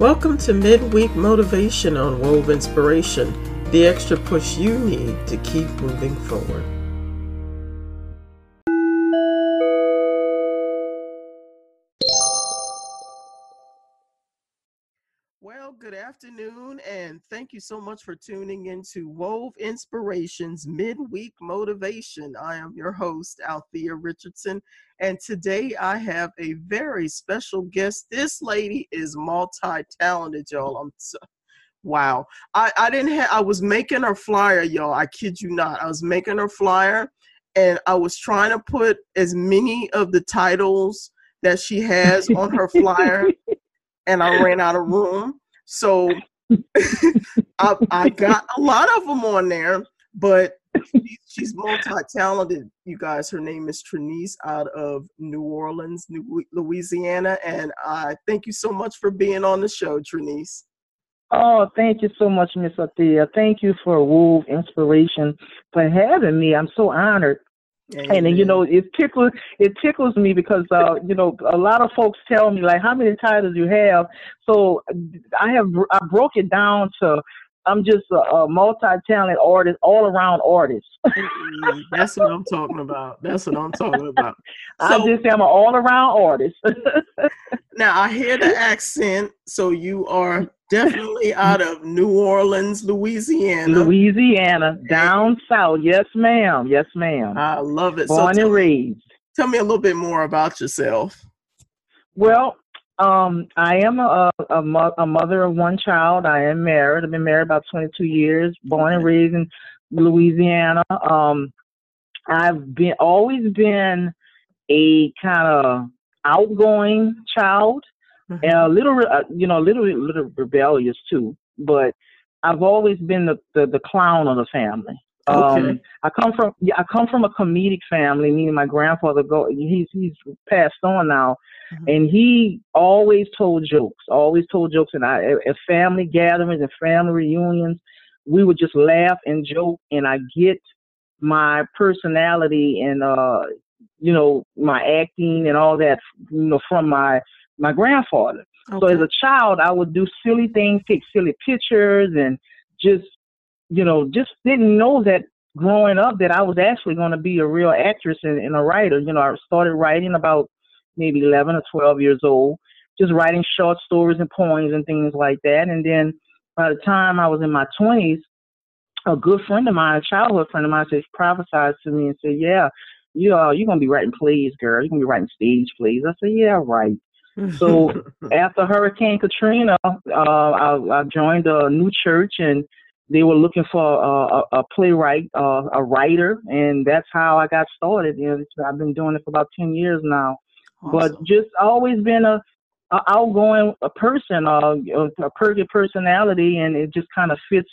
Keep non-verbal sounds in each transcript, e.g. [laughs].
Welcome to Midweek Motivation on Wove Inspiration, the extra push you need to keep moving forward. Good afternoon, and thank you so much for tuning into Wove Inspirations Midweek Motivation. I am your host, Althea Richardson, and today I have a very special guest. This lady is multi-talented, y'all. I'm so, wow. I, I didn't have I was making her flyer, y'all. I kid you not. I was making her flyer and I was trying to put as many of the titles that she has on her flyer [laughs] and I ran out of room. So [laughs] I, I got a lot of them on there, but she's multi-talented you guys her name is Trinice out of New Orleans New, Louisiana and I thank you so much for being on the show Trinice Oh, thank you so much, Miss Althea. Thank you for Wove Inspiration for having me. I'm so honored. Amen. And you know, it tickles it tickles me because uh, [laughs] you know a lot of folks tell me like how many titles you have. So I have I broke it down to I'm just a, a multi-talented artist, all-around artist. [laughs] That's what I'm talking about. That's what I'm talking about. So, I just am an all-around artist. [laughs] now I hear the accent, so you are definitely out of New Orleans, Louisiana. Louisiana, down south. Yes, ma'am. Yes, ma'am. I love it. Born so and raised. Tell me a little bit more about yourself. Well, um, I am a, a, mo- a, mother of one child. I am married. I've been married about 22 years. Born and raised in Louisiana. Um, I've been always been a kind of outgoing child, mm-hmm. and a little, uh, you know, a little, little rebellious too. But I've always been the, the, the clown of the family. Okay. Um, I come from yeah, I come from a comedic family. Meaning my grandfather go he's he's passed on now, mm-hmm. and he always told jokes. Always told jokes, and I at family gatherings and family reunions, we would just laugh and joke. And I get my personality and uh you know my acting and all that you know from my my grandfather. Okay. So as a child, I would do silly things, take silly pictures, and just you know, just didn't know that growing up that I was actually going to be a real actress and, and a writer. You know, I started writing about maybe 11 or 12 years old, just writing short stories and poems and things like that. And then by the time I was in my 20s, a good friend of mine, a childhood friend of mine, said, prophesied to me and said, "Yeah, you uh, are you're gonna be writing plays, girl. You're gonna be writing stage plays." I said, "Yeah, right." So [laughs] after Hurricane Katrina, uh, I, I joined a new church and they were looking for a, a, a playwright, uh, a writer, and that's how I got started. You know, I've been doing it for about ten years now, awesome. but just always been a, a outgoing a person, uh, a perfect personality, and it just kind of fits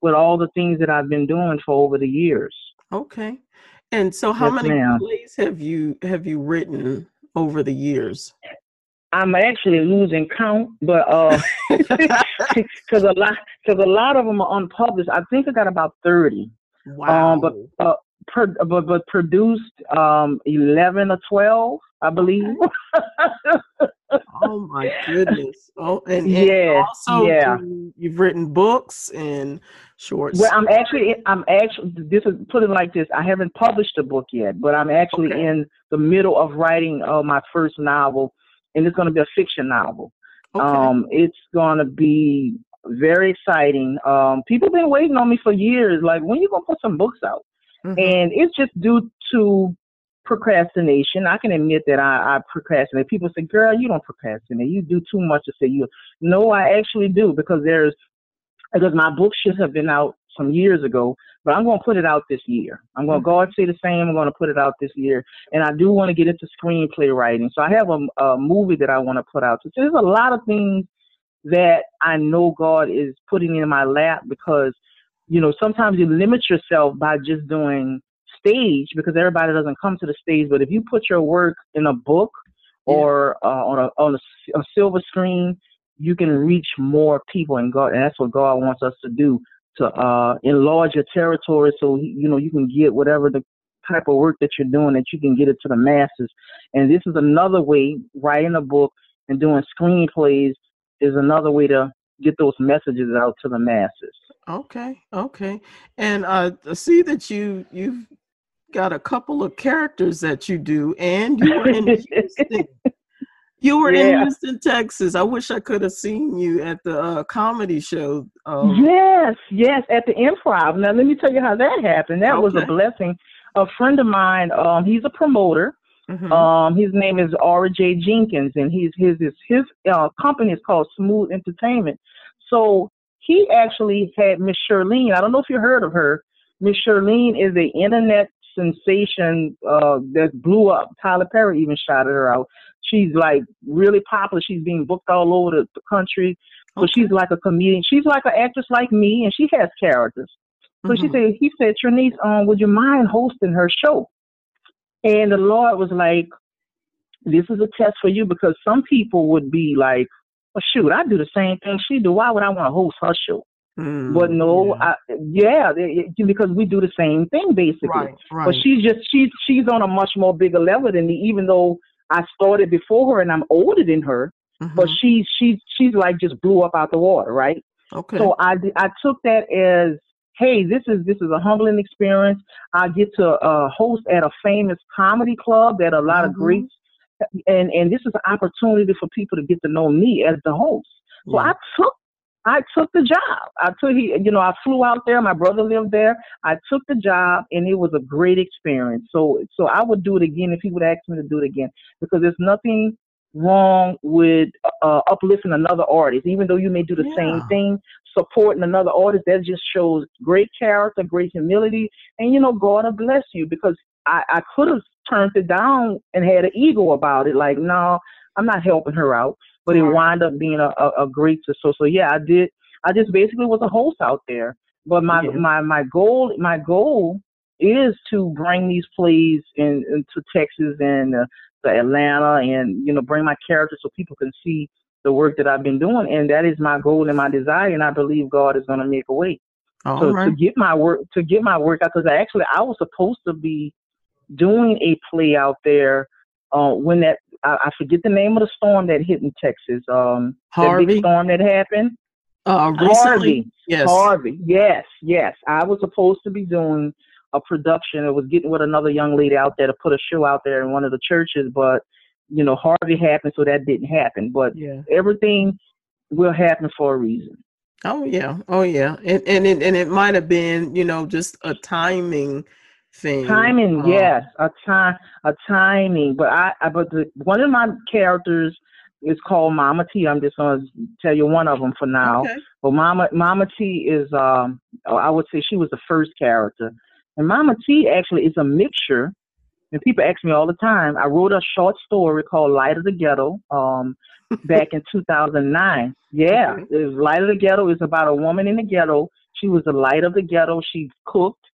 with all the things that I've been doing for over the years. Okay, and so how yes, many ma'am. plays have you have you written over the years? I'm actually losing count, but uh, [laughs] because a lot, because a lot of them are unpublished. I think I got about thirty. Wow. Um, but uh, per, but but produced um eleven or twelve, I believe. oh my goodness! Oh, and, and yeah, also yeah. You've written books and shorts. Well, I'm actually, I'm actually. This is put it like this. I haven't published a book yet, but I'm actually okay. in the middle of writing uh, my first novel and it's going to be a fiction novel. Okay. Um, it's going to be very exciting. Um, people been waiting on me for years. Like, when you gonna put some books out? Mm-hmm. And it's just due to procrastination. I can admit that I, I procrastinate. People say, "Girl, you don't procrastinate. You do too much to say you." No, I actually do because there's because my book should have been out some years ago, but I'm going to put it out this year. I'm going to mm-hmm. God say the same. I'm going to put it out this year, and I do want to get into screenplay writing. So I have a, a movie that I want to put out. So there's a lot of things that I know God is putting in my lap because you know sometimes you limit yourself by just doing stage because everybody doesn't come to the stage. But if you put your work in a book or uh, on a on a, a silver screen, you can reach more people, and God, and that's what God wants us to do to uh, enlarge your territory so you know you can get whatever the type of work that you're doing that you can get it to the masses. And this is another way, writing a book and doing screenplays is another way to get those messages out to the masses. Okay, okay, and uh, I see that you you've got a couple of characters that you do, and you were in [laughs] Houston. You were yeah. in Houston, Texas. I wish I could have seen you at the uh, comedy show. Um, yes, yes, at the Improv. Now let me tell you how that happened. That okay. was a blessing. A friend of mine, um, he's a promoter. Mm-hmm. Um, his name is R.J. Jenkins, and he's his his his uh, company is called Smooth Entertainment. So he actually had Miss Shirlene. I don't know if you heard of her. Miss Shirlene is an internet sensation uh, that blew up. Tyler Perry even shouted her out. She's like really popular. She's being booked all over the, the country. So okay. she's like a comedian. She's like an actress like me, and she has characters. So mm-hmm. she said, he said, Trinice, um, would you mind hosting her show? And the Lord was like, this is a test for you because some people would be like, well, shoot, I do the same thing she do. Why would I want to host her show? Mm, but no, yeah, I, yeah they, because we do the same thing basically. Right, right. But she's just she's she's on a much more bigger level than me. Even though I started before her and I'm older than her, mm-hmm. but she's she's she's like just blew up out the water, right? Okay. So I I took that as hey, this is this is a humbling experience. I get to uh, host at a famous comedy club that a lot mm-hmm. of greats, and and this is an opportunity for people to get to know me as the host. So yeah. I took I took the job. I took you know I flew out there. My brother lived there. I took the job, and it was a great experience. So so I would do it again if he would ask me to do it again because there's nothing wrong with uh, uplifting another artist, even though you may do the yeah. same thing, supporting another artist. That just shows great character, great humility, and you know, God will bless you because I, I could have turned it down and had an ego about it, like, no, I'm not helping her out. But it wound up being a, a, a great so so yeah, I did. I just basically was a host out there. But my yeah. my my goal my goal is to bring these plays in, into Texas and uh, to Atlanta and you know bring my characters so people can see the work that I've been doing and that is my goal and my desire and I believe God is going to make a way. All so right. to get my work to get my work out because actually I was supposed to be doing a play out there uh, when that I, I, forget the name of the storm that hit in Texas. Um, Harvey big storm that happened. Uh, Harvey. Yes. Harvey. Yes. Yes. I was supposed to be doing a production. It was getting with another young lady out there to put a show out there in one of the churches, but you know, Harvey happened, so that didn't happen. But yeah. everything will happen for a reason. Oh yeah, oh yeah, and and it, and it might have been, you know, just a timing thing. Timing, um, yes, a time, a timing. But I, I but the, one of my characters is called Mama T. I'm just gonna tell you one of them for now. Okay. But Mama, Mama T is, um, I would say she was the first character, and Mama T actually is a mixture. And people ask me all the time. I wrote a short story called Light of the Ghetto um, [laughs] back in 2009. Yeah, okay. Light of the Ghetto is about a woman in the ghetto. She was the light of the ghetto. She cooked.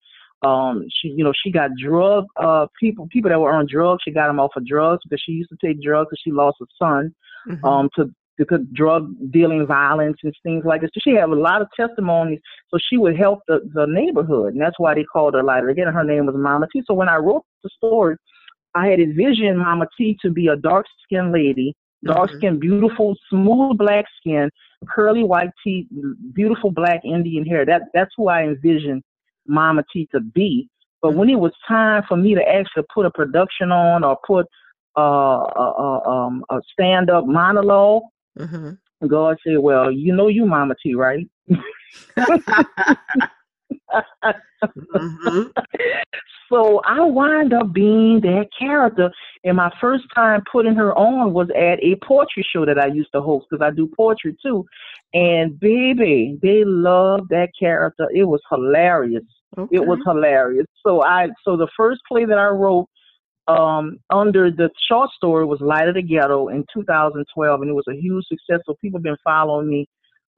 Um, she, you know, she got drug uh people people that were on drugs. She got them off of drugs because she used to take drugs because she lost a son. Mm-hmm. Um, to because drug dealing violence and things like this. So she had a lot of testimonies, so she would help the, the neighborhood, and that's why they called her Lighter. Again, her name was Mama T. So when I wrote the story, I had envisioned Mama T to be a dark skinned lady, dark skinned, mm-hmm. beautiful, smooth black skin, curly white teeth, beautiful black Indian hair. That that's who I envisioned Mama T to be. But when it was time for me to actually put a production on or put uh, a, a, um, a stand up monologue, Mm-hmm. God said, Well, you know you Mama T, right? mm-hmm. [laughs] So I wind up being that character. And my first time putting her on was at a poetry show that I used to host because I do poetry too. And baby, they loved that character. It was hilarious. Okay. It was hilarious. So I so the first play that I wrote um, under the short story was Light of the Ghetto in 2012, and it was a huge success. So people have been following me,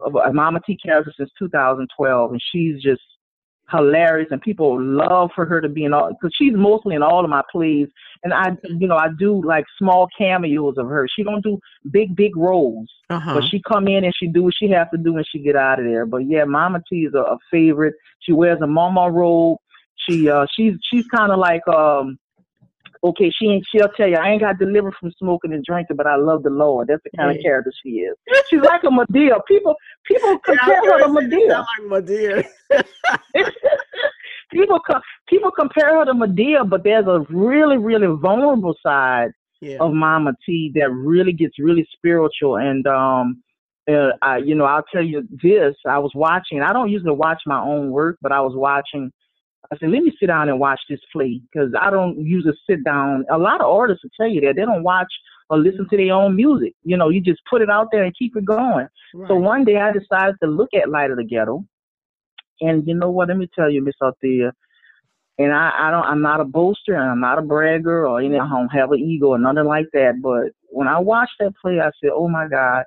uh, Mama T character since 2012, and she's just hilarious, and people love for her to be in all because she's mostly in all of my plays, and I, you know, I do like small cameos of her. She don't do big, big roles, uh-huh. but she come in and she do what she has to do, and she get out of there. But yeah, Mama T is a, a favorite. She wears a mama robe. She, uh, she's she's kind of like um okay, she ain't. She'll tell you, I ain't got delivered from smoking and drinking, but I love the Lord. That's the kind of character she is. She's like a Madea. People, people [laughs] compare her to Madea. Like [laughs] people, people compare her to Madea, but there's a really, really vulnerable side yeah. of Mama T that really gets really spiritual and um. Uh, I, you know, I'll tell you this. I was watching. I don't usually watch my own work, but I was watching I said, let me sit down and watch this play because I don't usually sit down. A lot of artists will tell you that they don't watch or listen to their own music. You know, you just put it out there and keep it going. Right. So one day I decided to look at Light of the Ghetto, and you know what? Let me tell you, Miss Althea. And I, I don't, I'm not a boaster and I'm not a bragger or anything. I don't have an ego or nothing like that. But when I watched that play, I said, oh my God.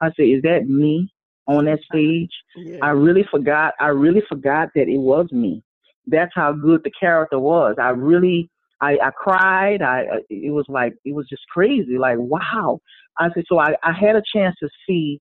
I said, is that me on that [laughs] stage? Yeah. I really forgot. I really forgot that it was me that's how good the character was. I really, I, I cried. I, it was like, it was just crazy. Like, wow. I said, so I, I had a chance to see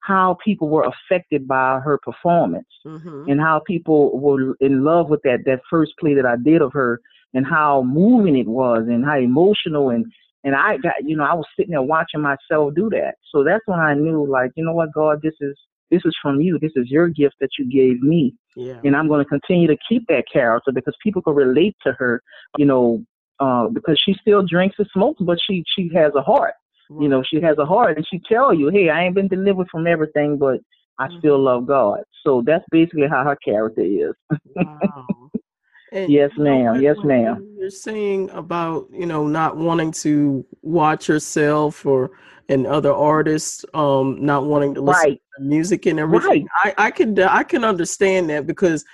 how people were affected by her performance mm-hmm. and how people were in love with that, that first play that I did of her and how moving it was and how emotional and, and I got, you know, I was sitting there watching myself do that. So that's when I knew, like, you know what, God, this is, this is from you. This is your gift that you gave me. Yeah. And I'm going to continue to keep that character because people can relate to her, you know, uh, because she still drinks and smokes, but she, she has a heart. Right. You know, she has a heart and she tell you, hey, I ain't been delivered from everything, but I mm-hmm. still love God. So that's basically how her character is. Wow. And yes, ma'am. Yes, ma'am. You're saying about you know not wanting to watch yourself or and other artists um not wanting to listen right. to music and everything. Right. I I can I can understand that because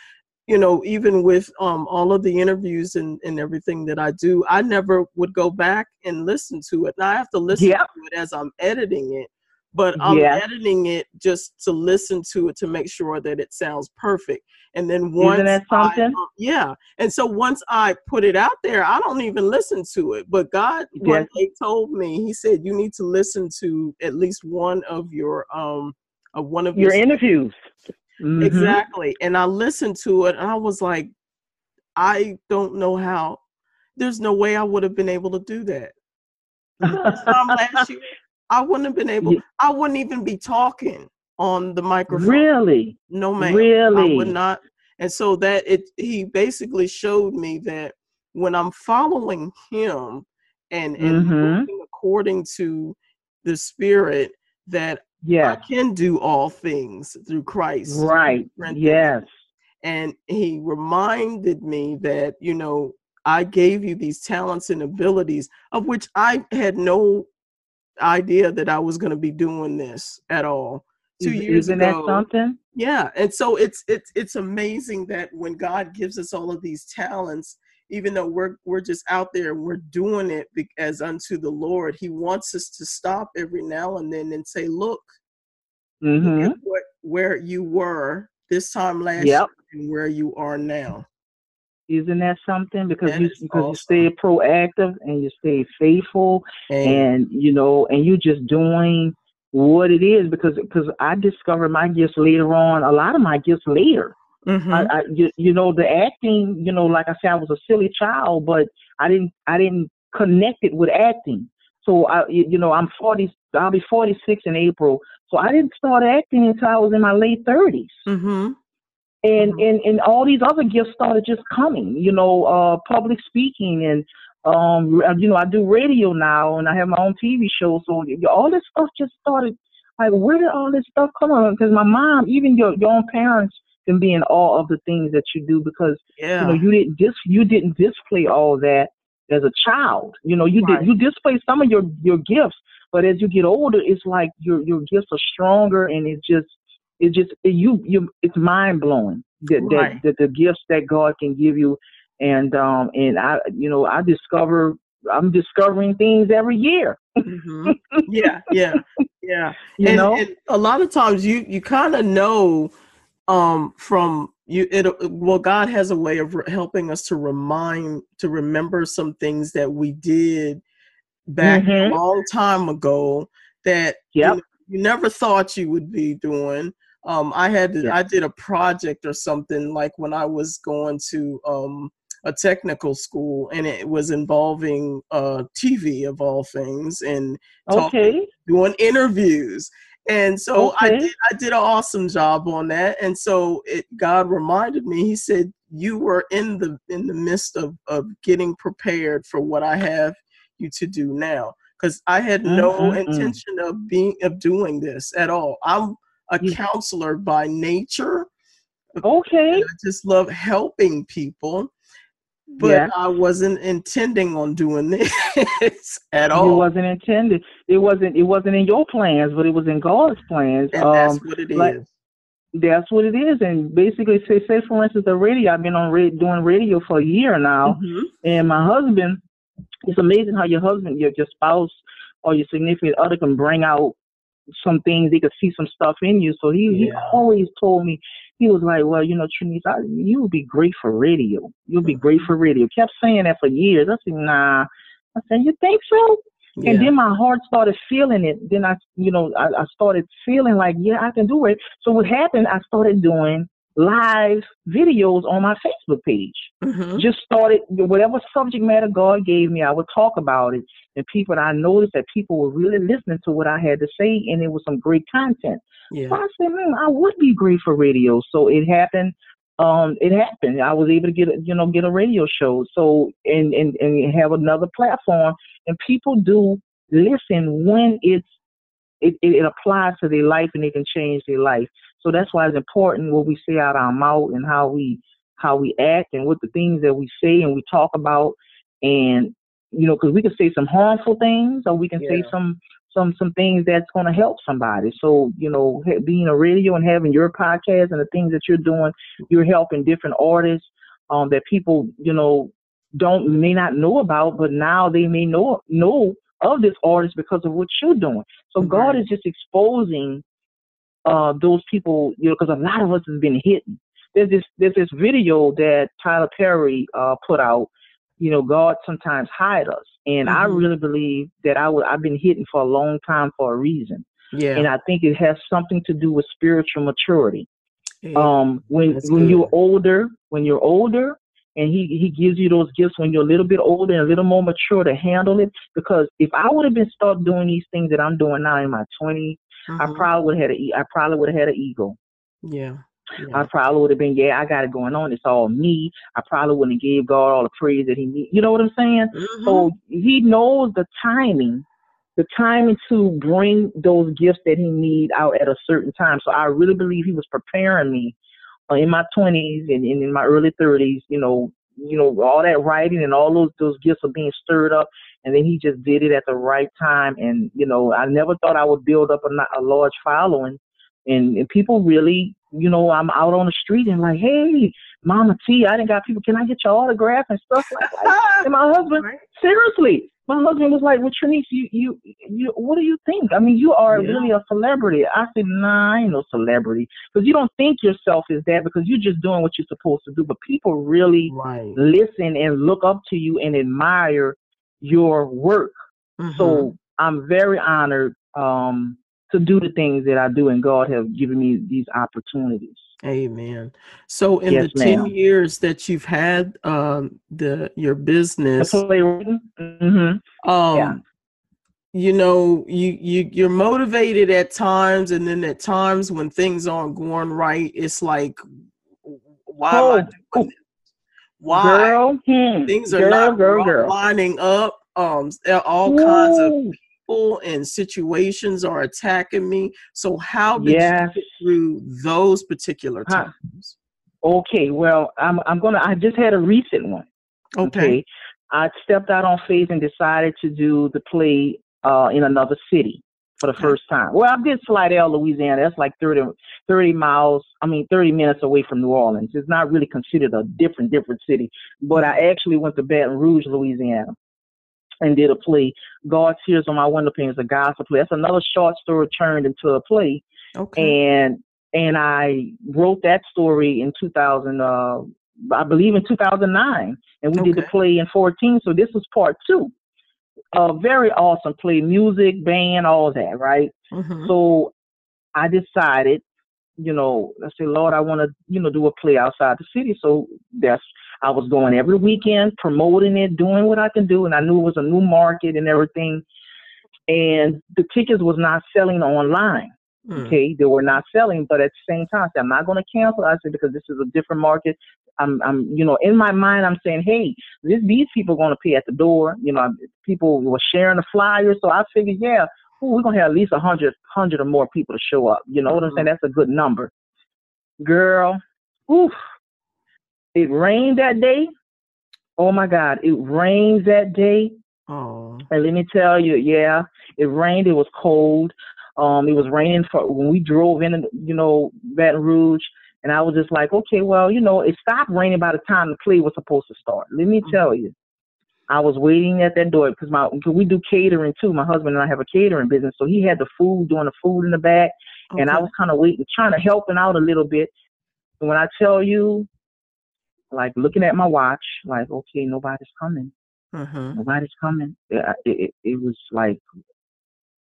you know even with um all of the interviews and and everything that I do, I never would go back and listen to it. Now I have to listen yep. to it as I'm editing it but I'm yes. editing it just to listen to it to make sure that it sounds perfect. And then once, Isn't that something? I, yeah. And so once I put it out there, I don't even listen to it. But God yes. day told me, He said, you need to listen to at least one of your um of one of your, your interviews. Mm-hmm. Exactly. And I listened to it, and I was like, I don't know how. There's no way I would have been able to do that. [laughs] last year, I wouldn't have been able. I wouldn't even be talking on the microphone. Really? No, man. Really? I would not. And so that it, he basically showed me that when I'm following him and and mm-hmm. according to the Spirit, that yeah. I can do all things through Christ. Right. Yes. And he reminded me that you know I gave you these talents and abilities of which I had no idea that I was going to be doing this at all. Two Is, years isn't ago, that something? Yeah, and so it's it's it's amazing that when God gives us all of these talents, even though we're we're just out there and we're doing it as unto the Lord, He wants us to stop every now and then and say, "Look, mm-hmm. what, where you were this time last yep. year and where you are now." Isn't that something? Because that you because awesome. you stay proactive and you stay faithful and, and you know and you're just doing what it is because because I discovered my gifts later on. A lot of my gifts later. Mm-hmm. I, I you, you know the acting. You know, like I said, I was a silly child, but I didn't I didn't connect it with acting. So I you know I'm 40. I'll be 46 in April. So I didn't start acting until I was in my late 30s. Mm-hmm and mm-hmm. and and all these other gifts started just coming you know uh public speaking and um you know i do radio now and i have my own tv show so all this stuff just started like where did all this stuff come from because my mom even your your own parents can be in awe of the things that you do because yeah. you know you didn't dis you didn't display all that as a child you know you right. did you display some of your your gifts but as you get older it's like your your gifts are stronger and it's just it's just you you it's mind blowing that, right. that, that the gifts that God can give you and um and I you know I discover I'm discovering things every year. mm-hmm. [laughs] Yeah, yeah, yeah. you and, know, and a lot of times you you kind of know um from you it well God has a way of re- helping us to remind to remember some things that we did back mm-hmm. a long time ago that yep. you, you never thought you would be doing um, I had yeah. I did a project or something like when I was going to um, a technical school, and it was involving uh, TV of all things, and talking, Okay. doing interviews. And so I did I did an awesome job on that. And so it God reminded me, he said, You were in the in the midst of, of getting prepared for what I have you to do now. Because I had no Mm-mm-mm. intention of being of doing this at all. I'm a counselor by nature. Okay. I just love helping people. But Yeah. I wasn't intending on doing [laughs] this at all. It wasn't intended. It wasn't. It wasn't in your plans, but it was in God's plans. and that's Um, what it is. like- that's what it is. And basically, say, say for instance, the radio. I've been on ra- doing radio for a year now, Mhm. and my husband. It's amazing how your husband, your your spouse, or your significant other can bring out some things. They could see some stuff in you. So he he always told me. He was like, well, you know, Trinice, I, you would be great for radio. You'll be great mm-hmm. for radio. Kept saying that for years. I said, nah. I said, you think so? Yeah. And then my heart started feeling it. Then I, you know, I, I started feeling like, yeah, I can do it. So what happened? I started doing live videos on my Facebook page. Mhm. Just started whatever subject matter God gave me, I would talk about it. And people, and I noticed that people were really listening to what I had to say, and it was some great content. So I said, hmm, I would be great for radio. So it happened. Um, it happened. I was able to get, a, you know, get a radio show. So and and and have another platform. And people do listen when it's it, it, it applies to their life and they can change their life. So that's why it's important what we say out our mouth and how we how we act and what the things that we say and we talk about. And you know, because we can say some harmful things or we can say some some some things that's going to help somebody. So you know, being a radio and having your podcast and the things that you're doing, you're helping different artists um, that people you know don't may not know about, but now they may know know of this artist because of what you're doing. So God is just exposing uh, those people, you know, because a lot of us has been hidden. There's this there's this video that Tyler Perry uh, put out. You know, God sometimes hide us, and I Mhm. really believe that I would I've been hidden for a long time for a reason, Yeah. and I think it has something to do with spiritual maturity Yeah. um when That's when you're older when you're older and he he gives you those gifts when you're a little bit older and a little more mature to handle it because if i would have been start doing these things that i'm doing now in my 20s i Mhm. probably would have had a, I probably would have had an ego Yeah. i probably would have been yeah i got it going on it's all me i probably wouldn't have gave god all the praise that he need you know what i'm saying Mhm. so he knows the timing, the timing to bring those gifts that he need out at a certain time. So I really believe he was preparing me uh, in my twenties and, and in my early thirties. You know, you know all that writing and all those those gifts are being stirred up, and then he just did it at the right time. And you know, I never thought I would build up a, a large following, and, and people really. You know, I'm out on the street and like, hey, Mama T, I didn't got people. Can I get your autograph and stuff like that? [laughs] And my husband, seriously, my husband was like, "Well, Trinice, you, you, you, what do you think? I mean, you are Yeah. really a celebrity." I said, "Nah, I ain't no celebrity, because you don't think yourself is that because you're just doing what you're supposed to do. But people really Right. listen and look up to you and admire your work. Mhm. So I'm very honored um, to do the things that I do, and God have given me these opportunities. Amen. So in Yes, the 10 years that you've had um the your business Mm-hmm. um Yeah. you know you you you're motivated at times and then at times when things aren't going right it's like why Oh, oh. Why Girl, hmm. things are girl, not girl, girl. lining up um there are all kinds of people and situations are attacking me so how did Yes. you get through those particular Huh. times Okay, well, I'm I'm gonna. I just had a recent one. okay I stepped out on faith and decided to do the play uh, in another city for the first time. Well, I did Slidell, Louisiana. That's like 30, 30 miles. I mean, thirty minutes away from New Orleans. It's not really considered a different different city. But I actually went to Baton Rouge, Louisiana. And did a play, God Tears on My Window Pane. It's a gospel play. That's another short story turned into a play okay and and I wrote that story in 2000, uh, I believe in 2009, and we did the play in 14. So this was part two. A very awesome play, music, band, all that, right? Mhm. So I decided, you know, I said, Lord, I want to, you know, do a play outside the city. So that's I was going every weekend, promoting it, doing what I can do, and I knew it was a new market and everything. And the tickets was not selling online. Mm. Okay, they were not selling, but at the same time, I said, I'm not going to cancel. I said because this is a different market. I'm, I'm, you know, in my mind, I'm saying, hey, this, these people are going to pay at the door. You know, people were sharing the flyers, so I figured, yeah, ooh, we're gonna have at least a hundred, hundred or more people to show up. You know what I'm saying? Mm-hmm. That's a good number. Girl, oof, it rained that day. Oh my God, it rained that day. Oh. And let me tell you, yeah, it rained. It was cold. Um, it was raining for when we drove in, you know, Baton Rouge. And I was just like, okay, well, you know, it stopped raining by the time the play was supposed to start. Let me mm-hmm. tell you, I was waiting at that door because my cause we do catering too. My husband and I have a catering business, so he had the food, doing the food in the back, okay. and I was kind of waiting, trying to help him out a little bit. And when I tell you, like looking at my watch, like okay, nobody's coming, mm-hmm. nobody's coming. It, it, it was like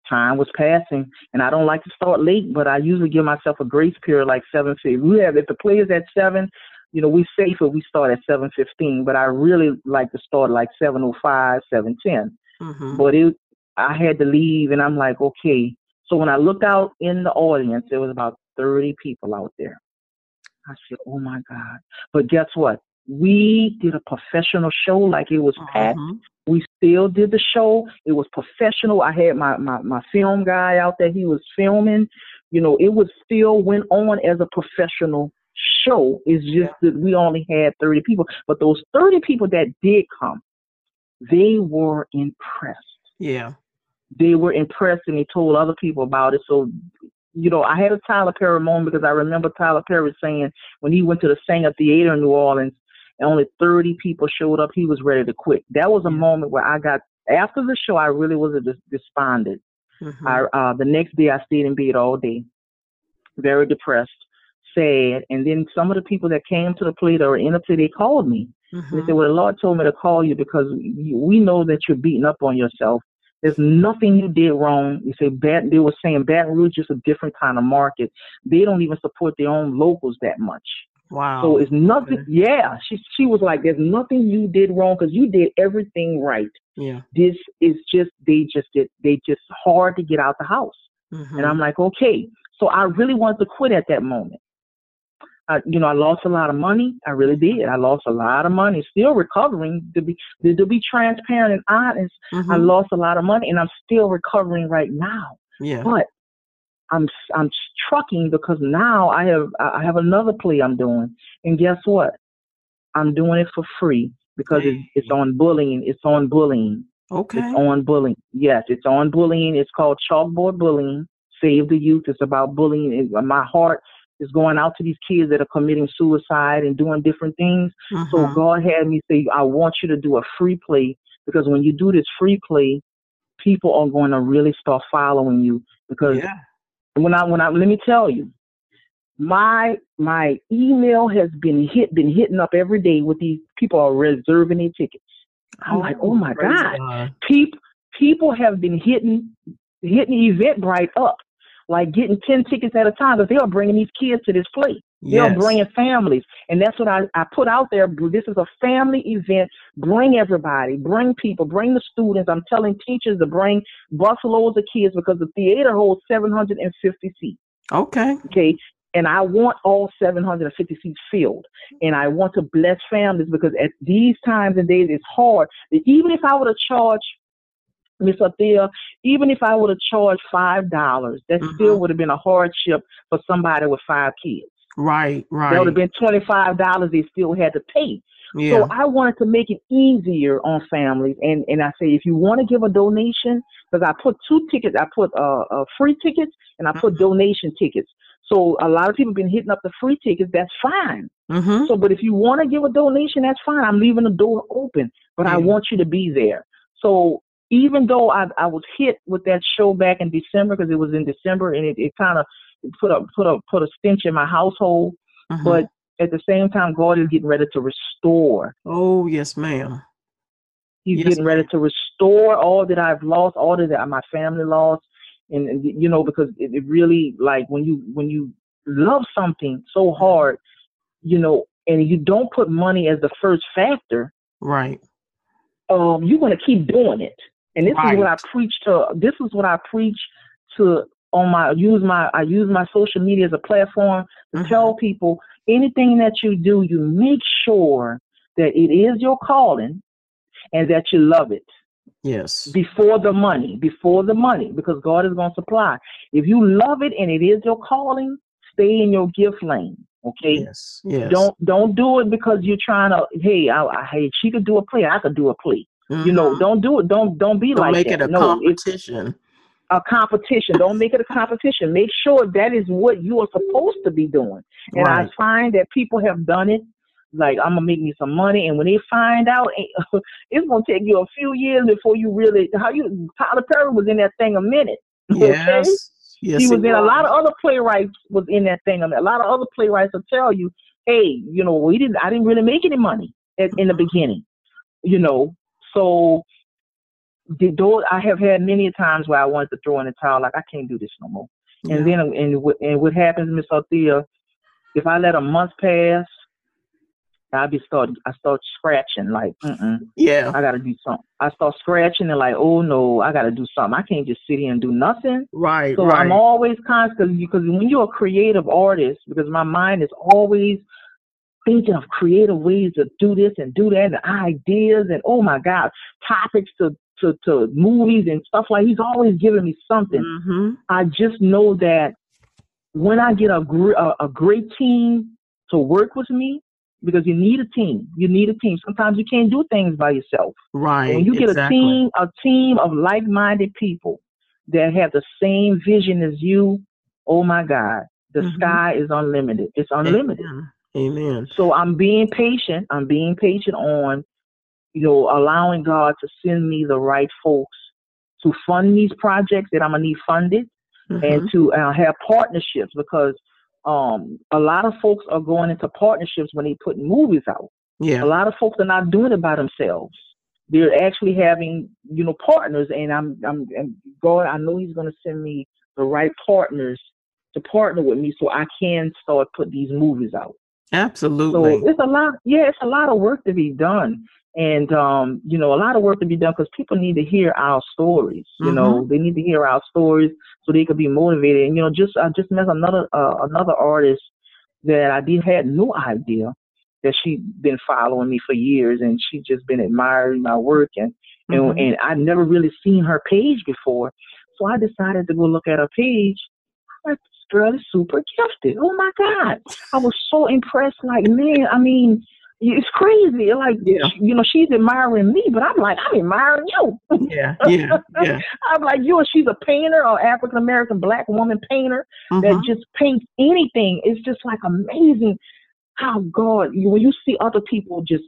time was passing, and I don't like to start late, but I usually give myself a grace period like seven. We have if the play's at seven, you know, we safer we start at seven fifteen, but I really like to start like seven oh five, seven ten. Mm-hmm. But it, I had to leave, and I'm like, okay. So when I looked out in the audience, there was about thirty people out there. I said, oh my god! But guess what? We did a professional show like it was packed. We still did the show. It was professional. I had my, my, my film guy out there. He was filming. You know, it was still went on as a professional show. It's just that we only had 30 people. But those 30 people that did come, they were impressed. Yeah. They were impressed and they told other people about it. So, you know, I had a Tyler Perry moment because I remember Tyler Perry saying when he went to the Saenger Theater in New Orleans and only 30 people showed up, he was ready to quit. That was a moment where I got, after the show, I really was a despondent. Mm-hmm. I, uh, the next day, I stayed in bed all day, very depressed sad. And then some of the people that came to the plea or in the plea, they called me. Mm-hmm. They said, "Well, the Lord told me to call you because we know that you're beating up on yourself. There's nothing you did wrong." You say Baton. They were saying Baton Rouge is a different kind of market. They don't even support their own locals that much. Wow. So it's nothing. Okay. Yeah, she she was like, "There's nothing you did wrong because you did everything right." Yeah. This is just they just did they just hard to get out the house. Mm-hmm. And I'm like, okay. So I really wanted to quit at that moment. I, you know, I lost a lot of money. I really did. I lost a lot of money. Still recovering to be to be transparent and honest. Mm-hmm. I lost a lot of money, and I'm still recovering right now. Yeah. But I'm I'm trucking because now I have I have another play I'm doing, and guess what? I'm doing it for free because it's, it's on bullying. It's on bullying. Okay. It's on bullying. Yes, it's on bullying. It's called chalkboard bullying. Save the youth. It's about bullying. my heart is going out to these kids that are committing suicide and doing different things. Mm-hmm. So God had me say, I want you to do a free play because when you do this free play, people are going to really start following you because yeah. When I when I let me tell you, my my email has been hit been hitting up every day with these people are reserving their tickets. I'm oh, like, oh, oh my God. God. People people have been hitting hitting Eventbrite up like getting 10 tickets at a time because they are bringing these kids to this place. Yes. They're bringing families. And that's what I, I put out there. This is a family event. Bring everybody, bring people, bring the students. I'm telling teachers to bring busloads of kids because the theater holds 750 seats. Okay. Okay. And I want all 750 seats filled. And I want to bless families because at these times and days, it's hard. Even if I were to charge Miss Althea, even if I would have charged five dollars, that mm-hmm. still would have been a hardship for somebody with five kids. Right, right. That would have been twenty five dollars they still had to pay. Yeah. So I wanted to make it easier on families, and and I say if you want to give a donation, because I put two tickets, I put uh, uh free tickets and I put mm-hmm. donation tickets. So a lot of people have been hitting up the free tickets. That's fine. Mm-hmm. So, but if you want to give a donation, that's fine. I'm leaving the door open, but yeah. I want you to be there. So even though I, I was hit with that show back in December because it was in December and it, it kind of put a put a put a stench in my household, uh-huh. but at the same time, God is getting ready to restore. Oh yes, ma'am. He's yes, getting ready to restore all that I've lost, all that my family lost, and, and you know because it, it really like when you when you love something so hard, you know and you don't put money as the first factor, right? Um, you're going to keep doing it. And this right. is what I preach to. This is what I preach to on my use my I use my social media as a platform to mm-hmm. tell people anything that you do, you make sure that it is your calling and that you love it. Yes. Before the money, before the money, because God is going to supply. If you love it and it is your calling, stay in your gift lane. Okay. Yes. Yes. Don't don't do it because you're trying to. Hey, I, I hey, she could do a play. I could do a play. Mm-hmm. You know, mm-hmm. don't do it. Don't don't be don't like make that. it a no, competition. A competition. Don't make it a competition. Make sure that is what you are supposed to be doing. And right. I find that people have done it like I'm gonna make me some money, and when they find out, [laughs] it's gonna take you a few years before you really. How you Tyler Perry was in that thing a minute. Yes. [laughs] Okay? Yes, he was in. A lot of other playwrights was in that thing. A lot of other playwrights will tell you, "Hey, you know, we didn't. I didn't really make any money at, in the beginning, you know. So the door. I have had many times where I wanted to throw in the towel, like I can't do this no more. Yeah. And then, and, and what happens, Miss Althea, if I let a month pass I be start I start scratching like mm yeah I gotta do something. I start scratching and like oh no I gotta do something. I can't just sit here and do nothing. Right. So right. I'm always conscious because when you're a creative artist, because my mind is always thinking of creative ways to do this and do that and ideas and oh my god topics to to, to movies and stuff like he's always giving me something. Mm-hmm. I just know that when I get a, gr- a, a great team to work with me, because you need a team. You need a team. Sometimes you can't do things by yourself. Right. when you get exactly. a team, a team of like-minded people that have the same vision as you, oh my God, the mm-hmm. sky is unlimited. It's unlimited. Amen. Amen. So I'm being patient. I'm being patient on, you know, allowing God to send me the right folks to fund these projects that I'm gonna need funded, mm-hmm. and to uh, have partnerships because um, a lot of folks are going into partnerships when they put movies out. Yeah. A lot of folks are not doing it by themselves. They're actually having, you know, partners, and I'm, I'm, and God, I know He's going to send me the right partners to partner with me, so I can start put these movies out. Absolutely. So it's a lot. Yeah, it's a lot of work to be done, and um, you know, a lot of work to be done because people need to hear our stories. You mm-hmm. know, they need to hear our stories so they could be motivated. And you know, just I just met another uh, another artist that I did had no idea that she'd been following me for years, and she just been admiring my work, and mm-hmm. and and I'd never really seen her page before, so I decided to go look at her page. Like, this girl is super gifted. Oh my God. I was so impressed. Like, man, I mean, it's crazy. Like, yeah. you know, she's admiring me, but I'm like, I'm admiring you. Yeah, yeah, yeah. [laughs] I'm like, you, and she's a painter, or African American black woman painter mm-hmm. that just paints anything. It's just like amazing how God, when you see other people just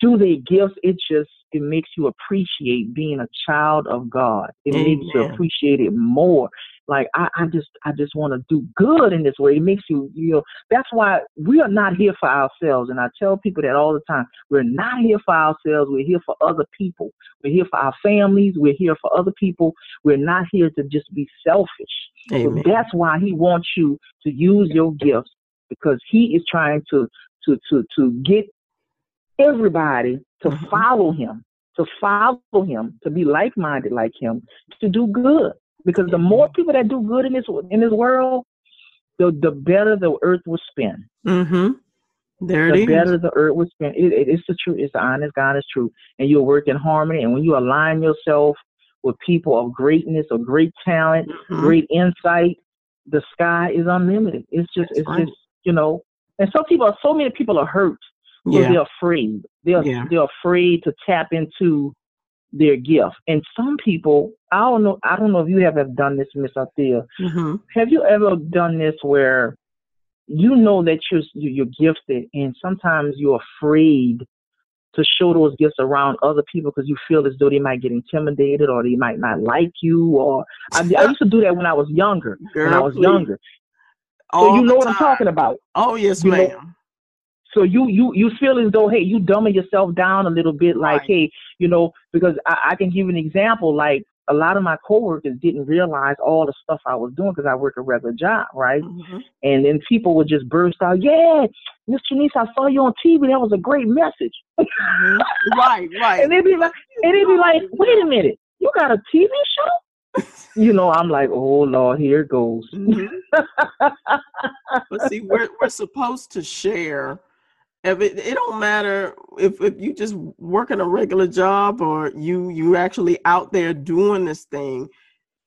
do their gifts, it just it makes you appreciate being a child of God. It Amen. makes you appreciate it more like I, I just I just want to do good in this way. It makes you you know that's why we are not here for ourselves. And I tell people that all the time. We're not here for ourselves. We're here for other people. We're here for our families. We're here for other people. We're not here to just be selfish. So that's why he wants you to use your gifts because he is trying to to to to get everybody to mm-hmm. follow him, to follow him, to be like minded like him, to do good. Because the more people that do good in this in this world, the the better the earth will spin. Mm-hmm. There the it better the earth will spin. It, it, it's the truth. It's the honest, God is true. And you'll work in harmony. And when you align yourself with people of greatness, of great talent, mm-hmm. great insight, the sky is unlimited. It's just, That's it's right. just, you know. And some people, so many people are hurt. Yeah. They're afraid. They're yeah. they're afraid to tap into their gift. And some people, I don't know, I don't know if you have ever done this, Miss Althea. Mm-hmm. Have you ever done this where you know that you're you're gifted, and sometimes you're afraid to show those gifts around other people because you feel as though they might get intimidated or they might not like you. Or I, I used to do that when I was younger. Girl, when I was please. younger. All so you know what. I'm talking about. Oh yes, you ma'am. Know, so you you you feel as though hey you dumbing yourself down a little bit like right. hey you know because I, I can give an example like a lot of my coworkers didn't realize all the stuff I was doing because I work a regular job, right? Mm-hmm. And then people would just burst out, "Yeah, Miss Janice, I saw you on TV. That was a great message." Mm-hmm. [laughs] right, right. and they'd be like, and they'd be like, "Wait a minute, you got a TV show?" [laughs] you know, I'm like, "Oh Lord, here it goes." Mm-hmm. [laughs] but see, we're we're supposed to share if it, it don't matter if, if you just working a regular job or you you actually out there doing this thing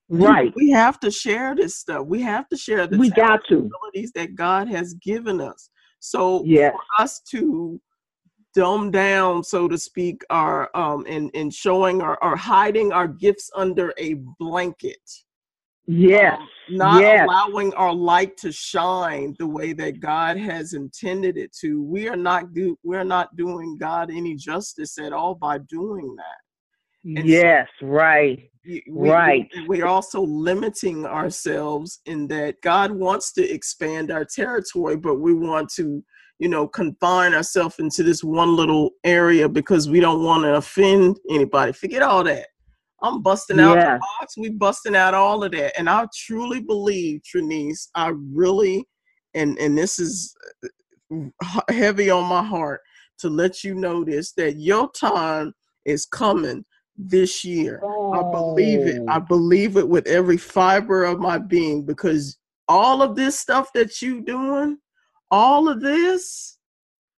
right. we have to share this stuff. We have to share the we got to. abilities that god has given us. So yes. for us to dumb down so to speak our um and and showing our or hiding our gifts under a blanket Yes. Um, not yes. allowing our light to shine the way that God has intended it to. We are not do we're not doing God any justice at all by doing that. And yes, so right. We, right. We, we're also limiting ourselves in that God wants to expand our territory, but we want to, you know, confine ourselves into this one little area because we don't want to offend anybody. Forget all that. I'm busting out the box. We busting out all of that. And I truly believe, Trinice, I really, and and this is uh, heavy on my heart to let you know this that your time is coming this year. Oh. I believe it. I oh. believe it with every fiber of my being because all of this stuff that you doing, all of this,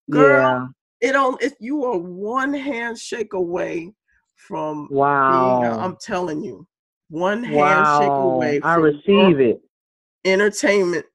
girl, yeah. it don't. If you are one handshake away from wow. Being, I'm telling you, one handshake wow. away. I receive it. Entertainment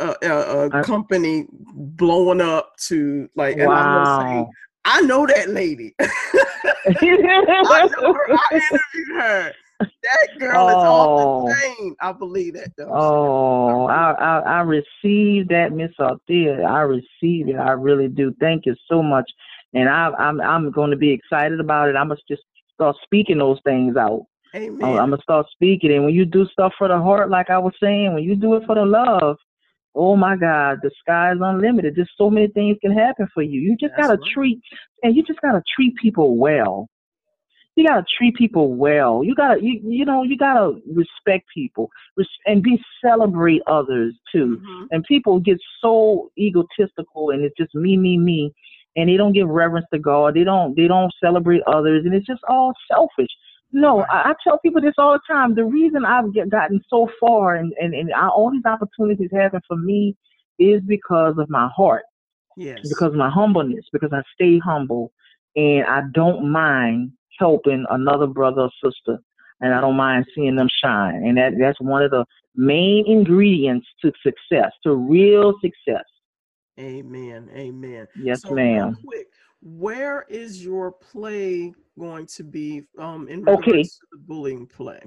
uh, uh, uh, company blowing up to like, and wow. I'm gonna say, I know that lady. [laughs] I know her. I interviewed her. That [laughs] girl oh. is off the chain. I believe that though. Oh, I I, I receive that, Miss Althea. I receive it. I really do. Thank you so much. And I, I'm I'm going to be excited about it. I must just start speaking those things out. Amen. I'm gonna start speaking, and when you do stuff for the heart, like I was saying, when you do it for the love, oh my God, the sky is unlimited. There's so many things can happen for you. You just That's gotta right. treat, and you just gotta treat people well. You gotta treat people well. You gotta, you, you know, you gotta respect people, and be celebrate others too. Mm-hmm. And people get so egotistical, and it's just me, me, me and they don't give reverence to God. They don't they don't celebrate others, and it's just all selfish. No, I, I tell people this all the time. The reason I've get, gotten so far and, and, and all these opportunities happen for me is because of my heart. Yes. Because of my humbleness, because I stay humble and I don't mind helping another brother or sister and I don't mind seeing them shine. And that that's one of the main ingredients to success, to real success. Amen. Amen. Yes, so ma'am. Quick, where is your play going to be um, in regards okay. to the bullying play?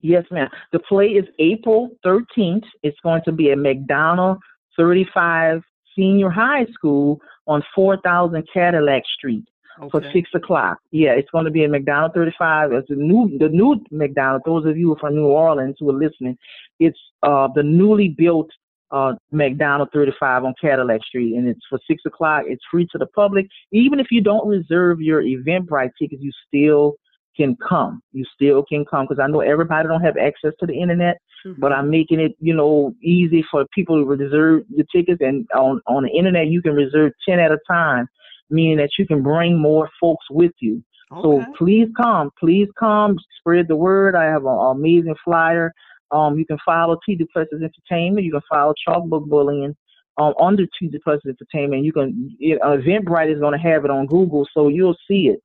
Yes, ma'am. The play is April 13th. It's going to be at McDonogh 35 Senior High School on 4000 Cadillac Street okay. for six o'clock. Yeah, it's going to be at McDonogh 35. It's the new the new McDonogh. Those of you from New Orleans who are listening, it's uh, the newly built uh, McDonogh 35 on Cadillac Street, and it's for six o'clock. It's free to the public. Even if you don't reserve your Eventbrite tickets, you still can come. You still can come because I know everybody don't have access to the internet, mm-hmm. but I'm making it, you know, easy for people to reserve your tickets. And on on the internet, you can reserve ten at a time, meaning that you can bring more folks with you. Okay. So please come, please come, spread the word. I have an amazing flyer um, you can follow T Duplessis Entertainment. You can follow Chalkbook Bullying um, under T Duplessis Entertainment. You can it, uh, Eventbrite is going to have it on Google, so you'll see it.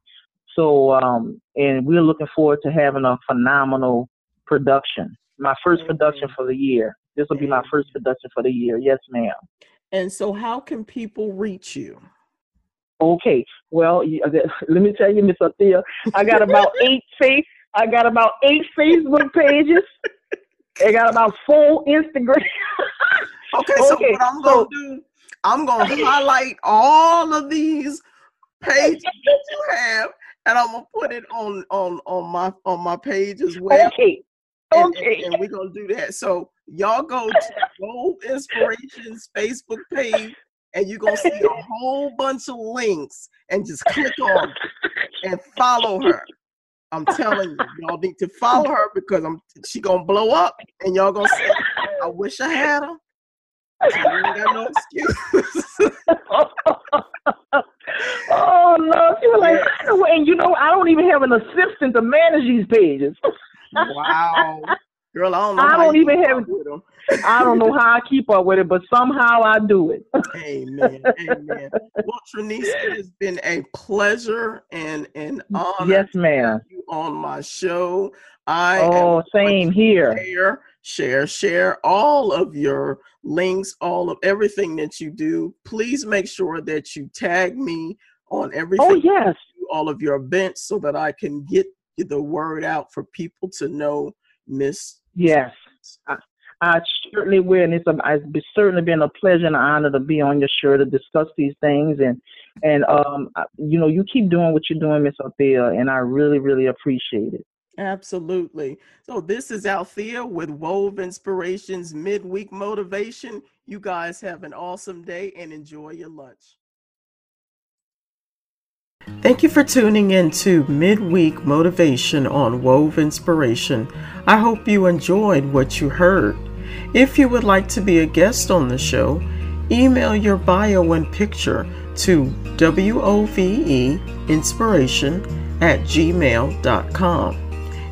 So, um, and we're looking forward to having a phenomenal production. My 1st production for the year. This will be my first production for the year. Yes, ma'am. And so, how can people reach you? Okay. Well, [laughs] let me tell you, Miss Althea, I got about eight [laughs] face. I got about eight Facebook pages. They got about four Instagram. [laughs] okay, so okay, what I'm gonna do, I'm gonna highlight all of these pages that you have, and I'm gonna put it on on on my on my page as well. Okay. And, okay. And, and we're gonna do that. So y'all go to Wove Inspirations Facebook page and you're gonna see a whole bunch of links and just click on and follow her I'm telling you, y'all need to follow her because I'm she gonna blow up and y'all gonna say, I wish I had her. You ain't got no excuse. [laughs] oh no, she was like, yeah. and you know, I don't even have an assistant to manage these pages. wow. Girl, I don't know. I don't even have. I don't know how I keep up with it, but somehow I do it. [laughs] Amen. Amen. Well, Trinice, it has been a pleasure and an honor. Yes, ma'am. You on my show. I oh, same here. Share, share, share all of your links, all of everything that you do. Please make sure that you tag me on oh, everything. Oh yes. All of your events so that I can get the word out for people to know Miss Yes, I, I certainly will. And it's, a, it's certainly been a pleasure and an honor to be on your show to discuss these things. And, and um, you know, you keep doing what you're doing, Miss Althea, and I really, really appreciate it. Absolutely. So this is Althea with Wove Inspirations Midweek Motivation. You guys have an awesome day and enjoy your lunch. Thank you for tuning in to Midweek Motivation on Wove Inspiration. I hope you enjoyed what you heard. If you would like to be a guest on the show, email your bio and picture to woveinspiration at gmail.com.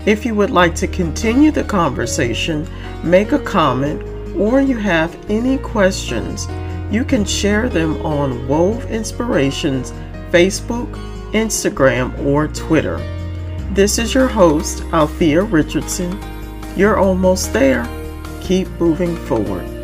If you would like to continue the conversation, make a comment, or you have any questions, you can share them on Wove Inspirations Facebook, Instagram, or Twitter. This is your host, Althea Richardson. You're almost there. Keep moving forward.